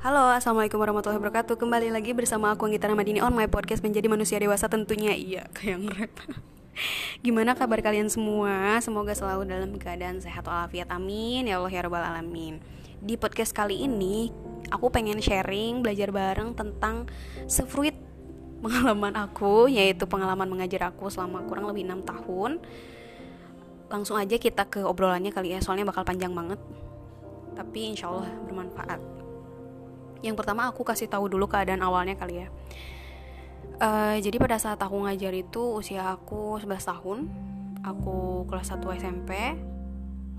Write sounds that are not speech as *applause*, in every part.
Halo, Assalamualaikum warahmatullahi wabarakatuh. Kembali lagi bersama aku Anggita Ramadini on my podcast Menjadi Manusia Dewasa tentunya. Iya, kayak nge-rap. *laughs* Gimana kabar kalian semua? Semoga selalu dalam keadaan sehat walafiat. Amin. Ya Allah ya Rabbal Alamin. Di podcast kali ini Aku pengen sharing, belajar bareng tentang Sefruit pengalaman aku Yaitu pengalaman mengajar aku selama kurang lebih 6 tahun. Langsung aja kita ke obrolannya kali ya Soalnya bakal panjang banget. Tapi insya Allah bermanfaat yang pertama aku kasih tahu dulu keadaan awalnya kali ya. Uh, jadi pada saat aku ngajar itu usia aku 11 tahun. Aku kelas 1 SMP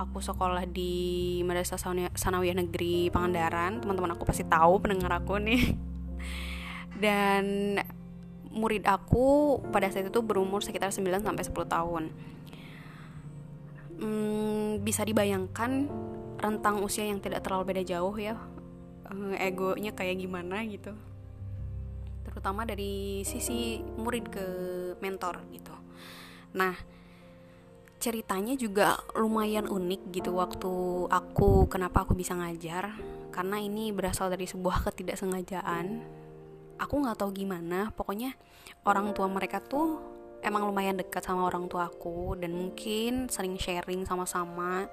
aku sekolah di Madrasah Sanawiyah Negeri Pangandaran. Teman-teman aku pasti tahu pendengar aku nih. *laughs* Dan murid aku pada saat itu berumur sekitar 9 sampai 10 tahun. Hmm, bisa dibayangkan rentang usia yang tidak terlalu beda jauh ya uh, egonya kayak gimana gitu. Terutama dari sisi murid ke mentor gitu. Nah ceritanya juga lumayan unik gitu waktu aku kenapa aku bisa ngajar. Karena ini berasal dari sebuah ketidaksengajaan. Aku nggak tahu gimana pokoknya orang tua mereka tuh emang lumayan dekat sama orang tua aku dan mungkin sering sharing sama-sama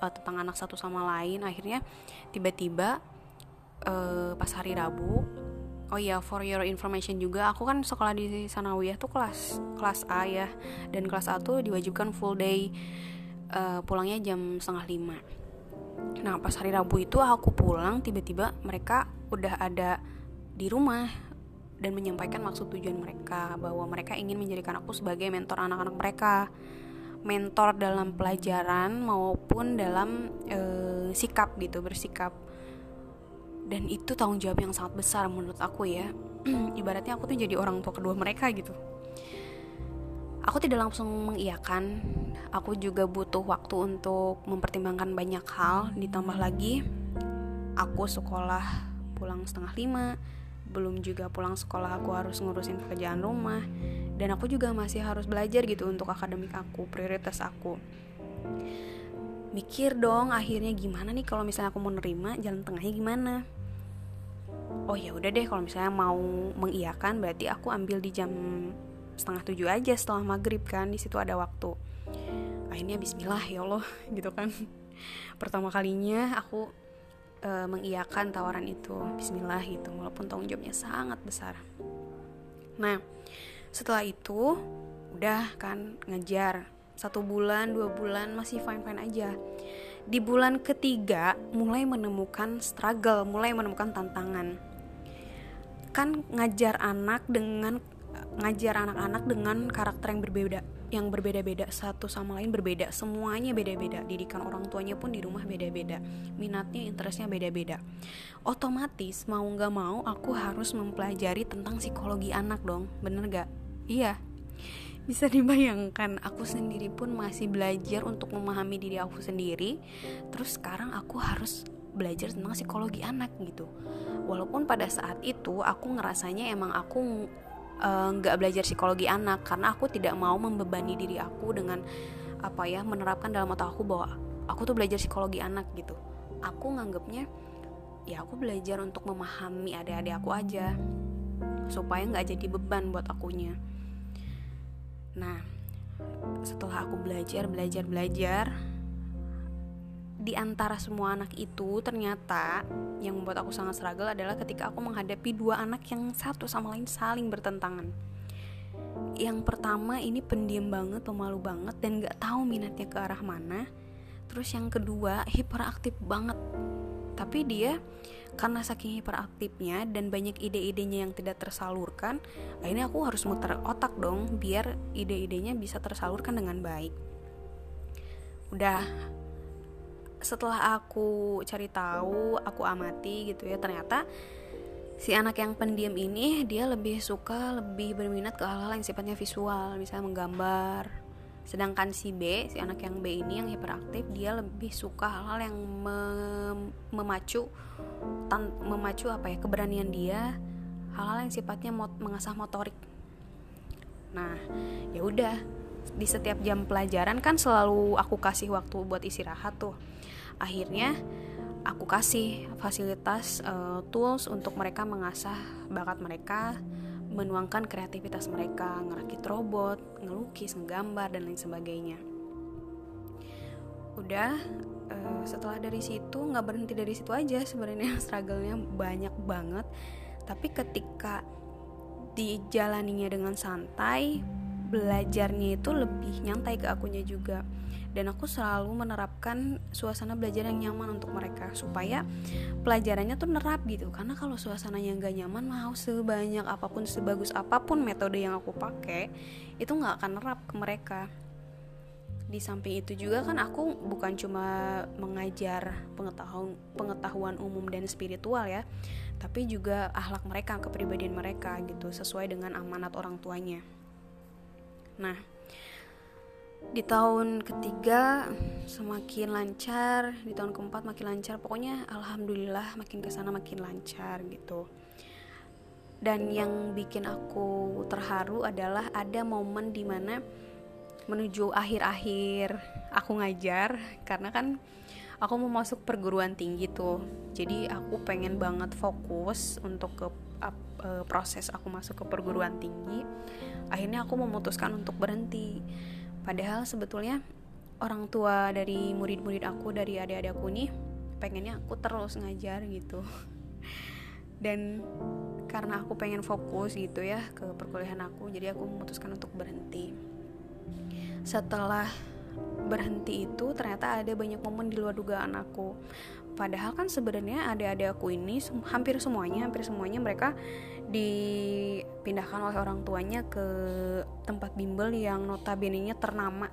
uh, tentang anak satu sama lain. Akhirnya tiba-tiba uh, pas hari Rabu. Oh iya for your information juga aku kan sekolah di Sanawiyah tuh kelas kelas A ya. Dan kelas A tuh diwajibkan full day uh, pulangnya jam setengah lima. Nah pas hari Rabu itu aku pulang tiba-tiba mereka udah ada di rumah dan menyampaikan maksud tujuan mereka bahwa mereka ingin menjadikan aku sebagai mentor anak-anak mereka. Mentor dalam pelajaran maupun dalam e, sikap gitu bersikap dan itu tanggung jawab yang sangat besar menurut aku ya. *clears throat* Ibaratnya aku tuh jadi orang tua kedua mereka gitu. Aku tidak langsung mengiyakan. Aku juga butuh waktu untuk mempertimbangkan banyak hal. Ditambah lagi aku sekolah pulang setengah lima. Belum juga pulang sekolah aku harus ngurusin pekerjaan rumah. Dan aku juga masih harus belajar gitu untuk akademik aku prioritas aku. Mikir dong akhirnya gimana nih kalau misalnya aku mau nerima jalan tengahnya gimana oh ya udah deh kalau misalnya mau mengiyakan berarti aku ambil di jam setengah tujuh aja setelah maghrib kan di situ ada waktu. Akhirnya Bismillah ya Allah *laughs* gitu kan. Pertama kalinya aku e, mengiyakan tawaran itu Bismillah gitu walaupun tanggung jawabnya sangat besar. Nah setelah itu udah kan ngejar. Satu bulan dua bulan masih fine fine aja di bulan ketiga mulai menemukan struggle mulai menemukan tantangan. Kan ngajar anak dengan ngajar anak-anak dengan karakter yang berbeda yang berbeda-beda satu sama lain berbeda semuanya beda-beda didikan orang tuanya pun di rumah beda-beda minatnya interestnya beda-beda. Otomatis mau nggak mau aku harus mempelajari tentang psikologi anak dong bener gak iya bisa dibayangkan aku sendiri pun masih belajar untuk memahami diri aku sendiri. Terus sekarang aku harus belajar tentang psikologi anak gitu. Walaupun pada saat itu aku ngerasanya emang aku eh, nggak uh, belajar psikologi anak. Karena aku tidak mau membebani diri aku dengan apa ya menerapkan dalam otak aku bahwa aku tuh belajar psikologi anak gitu. Aku nganggapnya ya aku belajar untuk memahami adik-adik aku aja. Supaya nggak jadi beban buat akunya nah setelah aku belajar belajar belajar di antara semua anak itu ternyata yang membuat aku sangat struggle adalah ketika aku menghadapi dua anak yang satu sama lain saling bertentangan. Yang pertama ini pendiam banget, pemalu banget dan gak tahu minatnya ke arah mana. Terus yang kedua hiperaktif banget. Tapi dia karena saking hiperaktifnya dan banyak ide-idenya yang tidak tersalurkan, akhirnya aku harus muter otak dong biar ide-idenya bisa tersalurkan dengan baik. Udah setelah aku cari tahu aku amati gitu ya ternyata si anak yang pendiam ini dia lebih suka lebih berminat ke hal-hal yang sifatnya visual misalnya menggambar sedangkan si B si anak yang B ini yang hiperaktif dia lebih suka hal-hal yang mem memacu tan memacu apa ya keberanian dia hal-hal yang sifatnya mot mengasah motorik. Nah ya udah di setiap jam pelajaran kan selalu aku kasih waktu buat istirahat tuh. Akhirnya aku kasih fasilitas uh, tools untuk mereka mengasah bakat mereka menuangkan kreativitas mereka ngerakit robot ngelukis ngegambar dan lain sebagainya. Udah uh, setelah dari situ nggak berhenti dari situ aja sebenarnya. *laughs* Struggle-nya banyak banget. Tapi ketika dijalaninya dengan santai belajarnya itu lebih nyantai ke akunya juga dan aku selalu menerapkan suasana belajar yang nyaman untuk mereka supaya pelajarannya tuh nerap gitu. Karena kalau suasananya nggak nyaman mau sebanyak apa pun sebagus apa pun metode yang aku pakai itu nggak akan nerap ke mereka. Di samping itu juga kan aku bukan cuma mengajar pengetahuan pengetahuan umum dan spiritual ya tapi juga akhlak mereka kepribadian mereka gitu sesuai dengan amanat orang tuanya. Nah di tahun ketiga semakin lancar. Di tahun keempat makin lancar. Pokoknya alhamdulillah makin ke sana makin lancar gitu. Dan yang bikin aku terharu adalah ada momen di mana menuju akhir-akhir aku ngajar karena kan aku mau masuk perguruan tinggi tuh. Jadi aku pengen banget fokus untuk ke uh, proses aku masuk ke perguruan tinggi. Akhirnya aku memutuskan untuk berhenti Padahal sebetulnya orang tua dari murid-murid aku dari adik-adik aku nih pengennya aku terus ngajar gitu. *laughs* Dan karena aku pengen fokus gitu ya ke perkuliahan aku, jadi aku memutuskan untuk berhenti. Setelah berhenti itu ternyata ada banyak momen di luar dugaan aku. Padahal kan sebenarnya adik-adik aku ini hampir semuanya, hampir semuanya mereka dipindahkan oleh orang tuanya ke tempat bimbel yang notabene-nya ternama.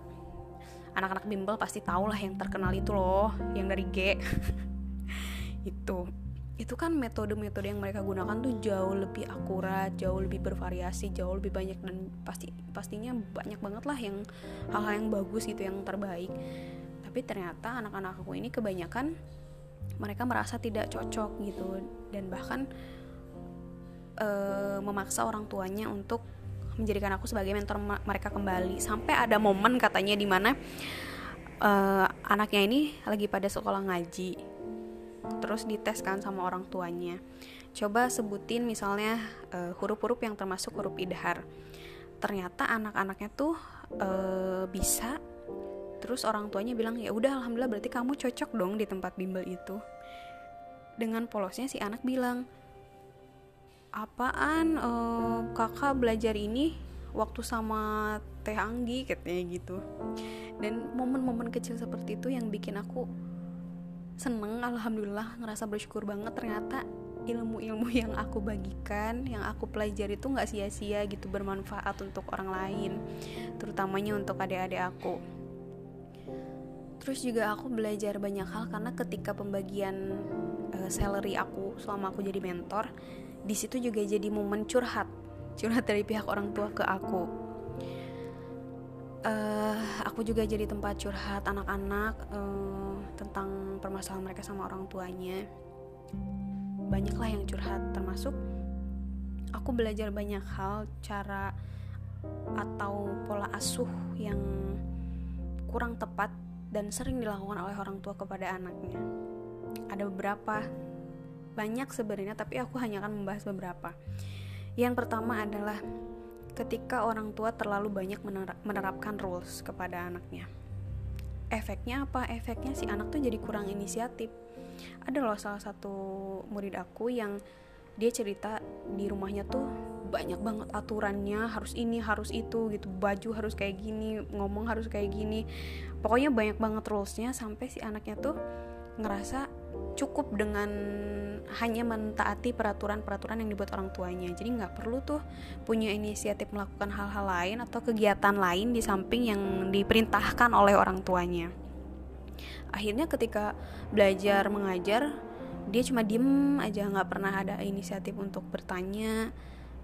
Anak-anak bimbel pasti tahu lah yang terkenal itu loh yang dari G. *laughs* Itu. Itu kan metode-metode yang mereka gunakan tuh jauh lebih akurat, jauh lebih bervariasi, jauh lebih banyak dan pasti pastinya banyak banget lah yang hal-hal yang bagus gitu yang terbaik. Tapi ternyata anak-anak aku ini kebanyakan mereka merasa tidak cocok gitu. Dan bahkan uh, memaksa orang tuanya untuk menjadikan aku sebagai mentor mereka kembali. Sampai ada momen katanya di mana uh, anaknya ini lagi pada sekolah ngaji terus dites kan sama orang tuanya. Coba sebutin misalnya huruf huruf-huruf yang termasuk huruf idhar. Ternyata anak-anaknya tuh uh, bisa terus orang tuanya bilang ya udah alhamdulillah berarti kamu cocok dong di tempat bimbel itu. Dengan polosnya si anak bilang apaan uh, kakak belajar ini waktu sama Teh Anggi katanya gitu. Dan momen-momen kecil seperti itu yang bikin aku seneng alhamdulillah ngerasa bersyukur banget. Ternyata ilmu-ilmu *laughs* yang aku bagikan yang aku pelajari itu nggak sia-sia gitu bermanfaat untuk orang lain terutamanya untuk adik-adik aku. Terus juga aku belajar banyak hal karena ketika pembagian uh, salary aku selama aku jadi mentor di situ juga jadi momen curhat. Curhat dari pihak orang tua ke aku. Uh, aku juga jadi tempat curhat anak-anak uh, tentang permasalahan mereka sama orang tuanya. Banyaklah yang curhat termasuk aku belajar banyak hal cara atau pola asuh yang kurang tepat dan sering dilakukan oleh orang tua kepada anaknya. Ada beberapa banyak sebenarnya tapi aku hanya akan membahas beberapa. Yang pertama adalah ketika orang tua terlalu banyak menerapkan rules kepada anaknya. Efeknya apa? Efeknya si anak tuh jadi kurang inisiatif. Ada loh salah satu murid aku yang dia cerita di rumahnya tuh banyak banget aturannya harus ini harus itu gitu baju harus kayak gini ngomong harus kayak gini. Pokoknya banyak banget rulesnya sampai si anaknya tuh ngerasa cukup dengan hanya mentaati peraturan-peraturan yang dibuat orang tuanya. Jadi nggak perlu tuh punya inisiatif melakukan hal-hal lain atau kegiatan lain di samping yang diperintahkan oleh orang tuanya. Akhirnya ketika belajar mengajar dia cuma diem aja nggak pernah ada inisiatif untuk bertanya.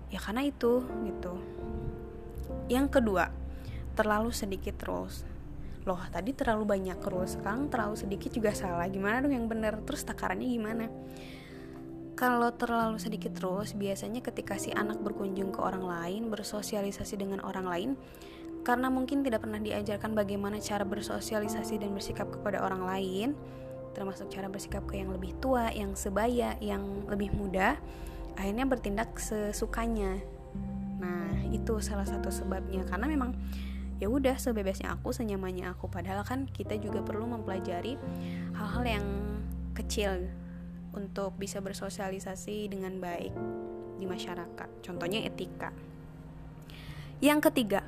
Ya karena itu gitu. Yang kedua terlalu sedikit terus loh tadi terlalu banyak rules sekarang terlalu sedikit juga salah. Gimana dong yang benar terus takarannya gimana? Kalau terlalu sedikit terus biasanya ketika si anak berkunjung ke orang lain bersosialisasi dengan orang lain karena mungkin tidak pernah diajarkan bagaimana cara bersosialisasi dan bersikap kepada orang lain termasuk cara bersikap ke yang lebih tua, yang sebaya, yang lebih muda, akhirnya bertindak sesukanya. Nah, itu salah satu sebabnya. Karena memang ya udah sebebasnya aku, senyamannya aku. Padahal kan kita juga perlu mempelajari hal-hal yang kecil untuk bisa bersosialisasi dengan baik di masyarakat. Contohnya etika. Yang ketiga,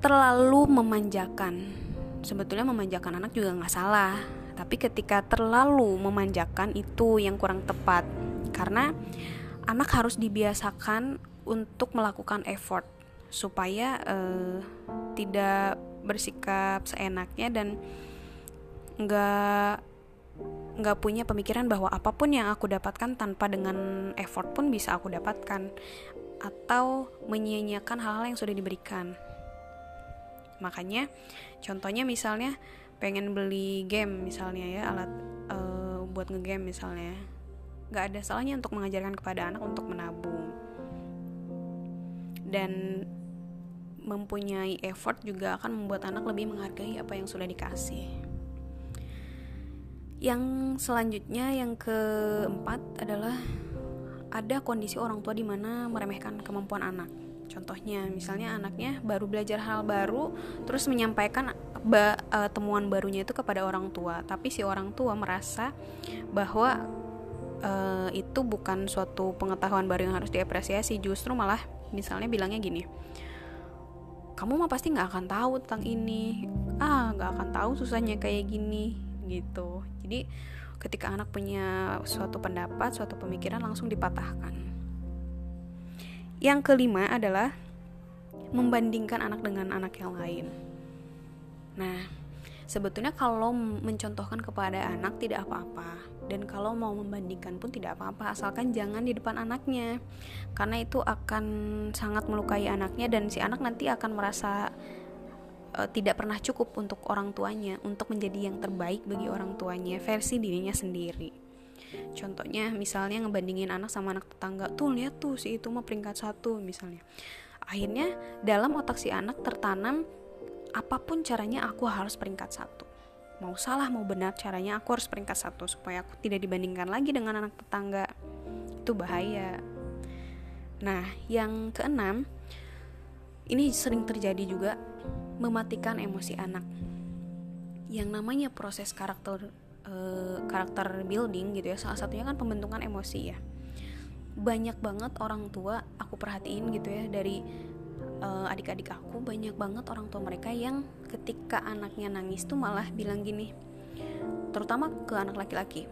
terlalu memanjakan. Sebetulnya memanjakan anak juga nggak salah, tapi ketika terlalu memanjakan itu yang kurang tepat, karena anak harus dibiasakan untuk melakukan effort supaya uh, tidak bersikap seenaknya dan nggak nggak punya pemikiran bahwa apa pun yang aku dapatkan tanpa dengan effort pun bisa aku dapatkan atau menyia-nyiakan hal-hal yang sudah diberikan. Makanya contohnya misalnya pengen beli game misalnya ya alat uh, buat ngegame misalnya. Nggak ada salahnya untuk mengajarkan kepada anak untuk menabung. Dan mempunyai effort juga akan membuat anak lebih menghargai apa yang sudah dikasih. Yang selanjutnya yang keempat adalah ada kondisi orang tua di mana meremehkan kemampuan anak. Contohnya, misalnya anaknya baru belajar hal baru, terus menyampaikan ba, uh, temuan barunya itu kepada orang tua, tapi si orang tua merasa bahwa uh, itu bukan suatu pengetahuan baru yang harus diapresiasi, justru malah misalnya bilangnya gini, kamu mah pasti nggak akan tahu tentang ini, ah nggak akan tahu susahnya kayak gini, gitu. Jadi ketika anak punya suatu pendapat suatu pemikiran langsung dipatahkan. Yang kelima adalah membandingkan anak dengan anak yang lain. Nah sebetulnya kalau mencontohkan kepada anak tidak apa-apa dan kalau mau membandingkan pun tidak apa-apa asalkan jangan di depan anaknya karena itu akan sangat melukai anaknya dan si anak nanti akan merasa uh, tidak pernah cukup untuk orang tuanya untuk menjadi yang terbaik bagi orang tuanya versi dirinya sendiri. Contohnya misalnya ngebandingin anak sama anak tetangga tuh lihat tuh si itu mah peringkat satu misalnya. Akhirnya dalam otak si anak tertanam apa pun caranya aku harus peringkat satu. Mau salah mau benar caranya aku harus peringkat satu supaya aku tidak dibandingkan lagi dengan anak tetangga. Itu bahaya. Nah, yang keenam, ini sering terjadi juga mematikan emosi anak. Yang namanya proses karakter uh, karakter building gitu ya, salah satunya kan pembentukan emosi ya. Banyak banget orang tua aku perhatiin gitu ya dari uh, adik-adik aku banyak banget orang tua mereka yang ketika anaknya nangis tuh malah bilang gini terutama ke anak laki-laki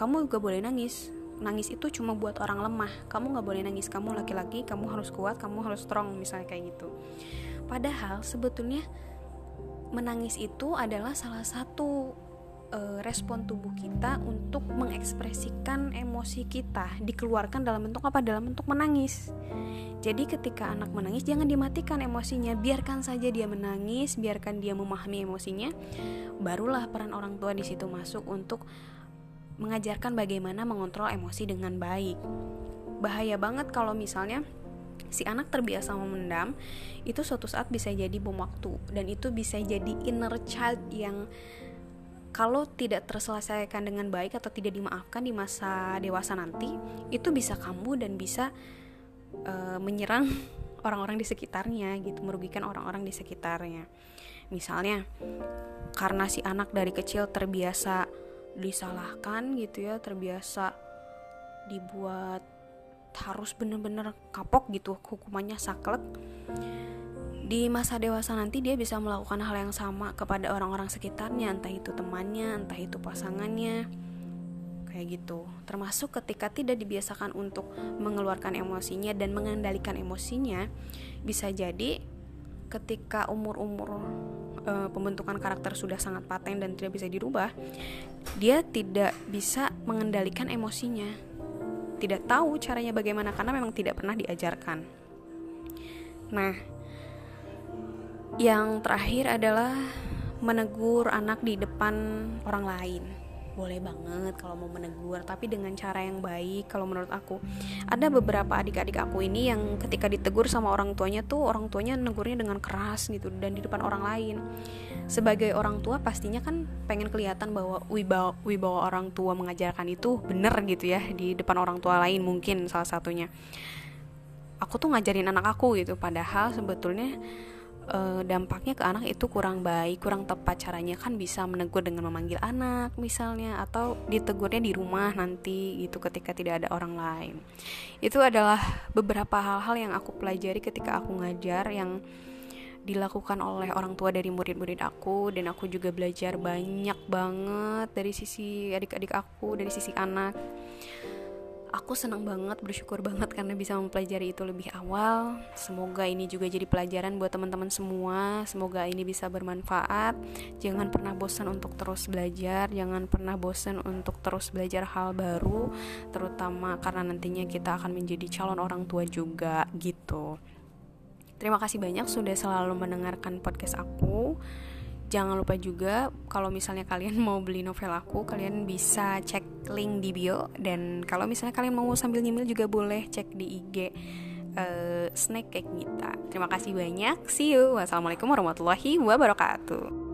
kamu juga boleh nangis. Nangis itu cuma buat orang lemah. Kamu nggak boleh nangis. Kamu laki-laki kamu harus kuat kamu harus strong misalnya kayak gitu. Padahal sebetulnya menangis itu adalah salah satu uh, respon tubuh kita untuk mengekspresikan emosi kita dikeluarkan dalam bentuk apa? Dalam bentuk menangis. Jadi ketika anak menangis jangan dimatikan emosinya. Biarkan saja dia menangis biarkan dia memahami emosinya. Barulah peran orang tua di situ masuk untuk mengajarkan bagaimana mengontrol emosi dengan baik. Bahaya banget kalau misalnya si anak terbiasa memendam itu suatu saat bisa jadi bom waktu. Dan itu bisa jadi inner child yang kalau tidak terselesaikan dengan baik atau tidak dimaafkan di masa dewasa nanti itu bisa kambuh dan bisa uh, menyerang *laughs* orang-orang di sekitarnya gitu merugikan orang-orang di sekitarnya. Misalnya karena si anak dari kecil terbiasa disalahkan gitu ya terbiasa dibuat harus bener-bener kapok gitu hukumannya saklek di masa dewasa nanti dia bisa melakukan hal yang sama kepada orang-orang sekitarnya entah itu temannya entah itu pasangannya. Kayak gitu. Termasuk ketika tidak dibiasakan untuk mengeluarkan emosinya dan mengendalikan emosinya bisa jadi ketika umur-umur e, pembentukan karakter sudah sangat paten dan tidak bisa dirubah dia tidak bisa mengendalikan emosinya. Tidak tahu caranya bagaimana karena memang tidak pernah diajarkan. Nah, yang terakhir adalah menegur anak di depan orang lain. boleh banget kalau mau menegur tapi dengan cara yang baik. Kalau menurut aku ada beberapa adik-adik aku ini yang ketika ditegur sama orang tuanya tuh orang tuanya negurnya dengan keras gitu dan di depan orang lain. Sebagai orang tua pastinya kan pengen kelihatan bahwa wibawa, wibawa orang tua mengajarkan itu bener gitu ya di depan orang tua lain mungkin salah satunya. Aku tuh ngajarin anak aku gitu padahal sebetulnya uh, dampaknya ke anak itu kurang baik, kurang tepat caranya. Kan bisa menegur dengan memanggil anak misalnya atau ditegurnya di rumah nanti gitu ketika tidak ada orang lain. Itu adalah beberapa hal-hal yang aku pelajari ketika aku ngajar yang dilakukan oleh orang tua dari murid-murid aku. Dan aku juga belajar banyak banget dari sisi adik-adik aku, dari sisi anak aku senang banget bersyukur banget karena bisa mempelajari itu lebih awal. Semoga ini juga jadi pelajaran buat teman-teman semua. Semoga ini bisa bermanfaat. Jangan pernah bosan untuk terus belajar. Jangan pernah bosan untuk terus belajar hal baru terutama karena nantinya kita akan menjadi calon orang tua juga gitu. Terima kasih banyak sudah selalu mendengarkan podcast aku. Jangan lupa juga kalau misalnya kalian mau beli novel aku, kalian bisa cek link di bio dan kalau misalnya kalian mau sambil nyemil juga boleh cek di IG uh, eh, Snack Cake Gita. Terima kasih banyak. See you. Wassalamualaikum warahmatullahi wabarakatuh.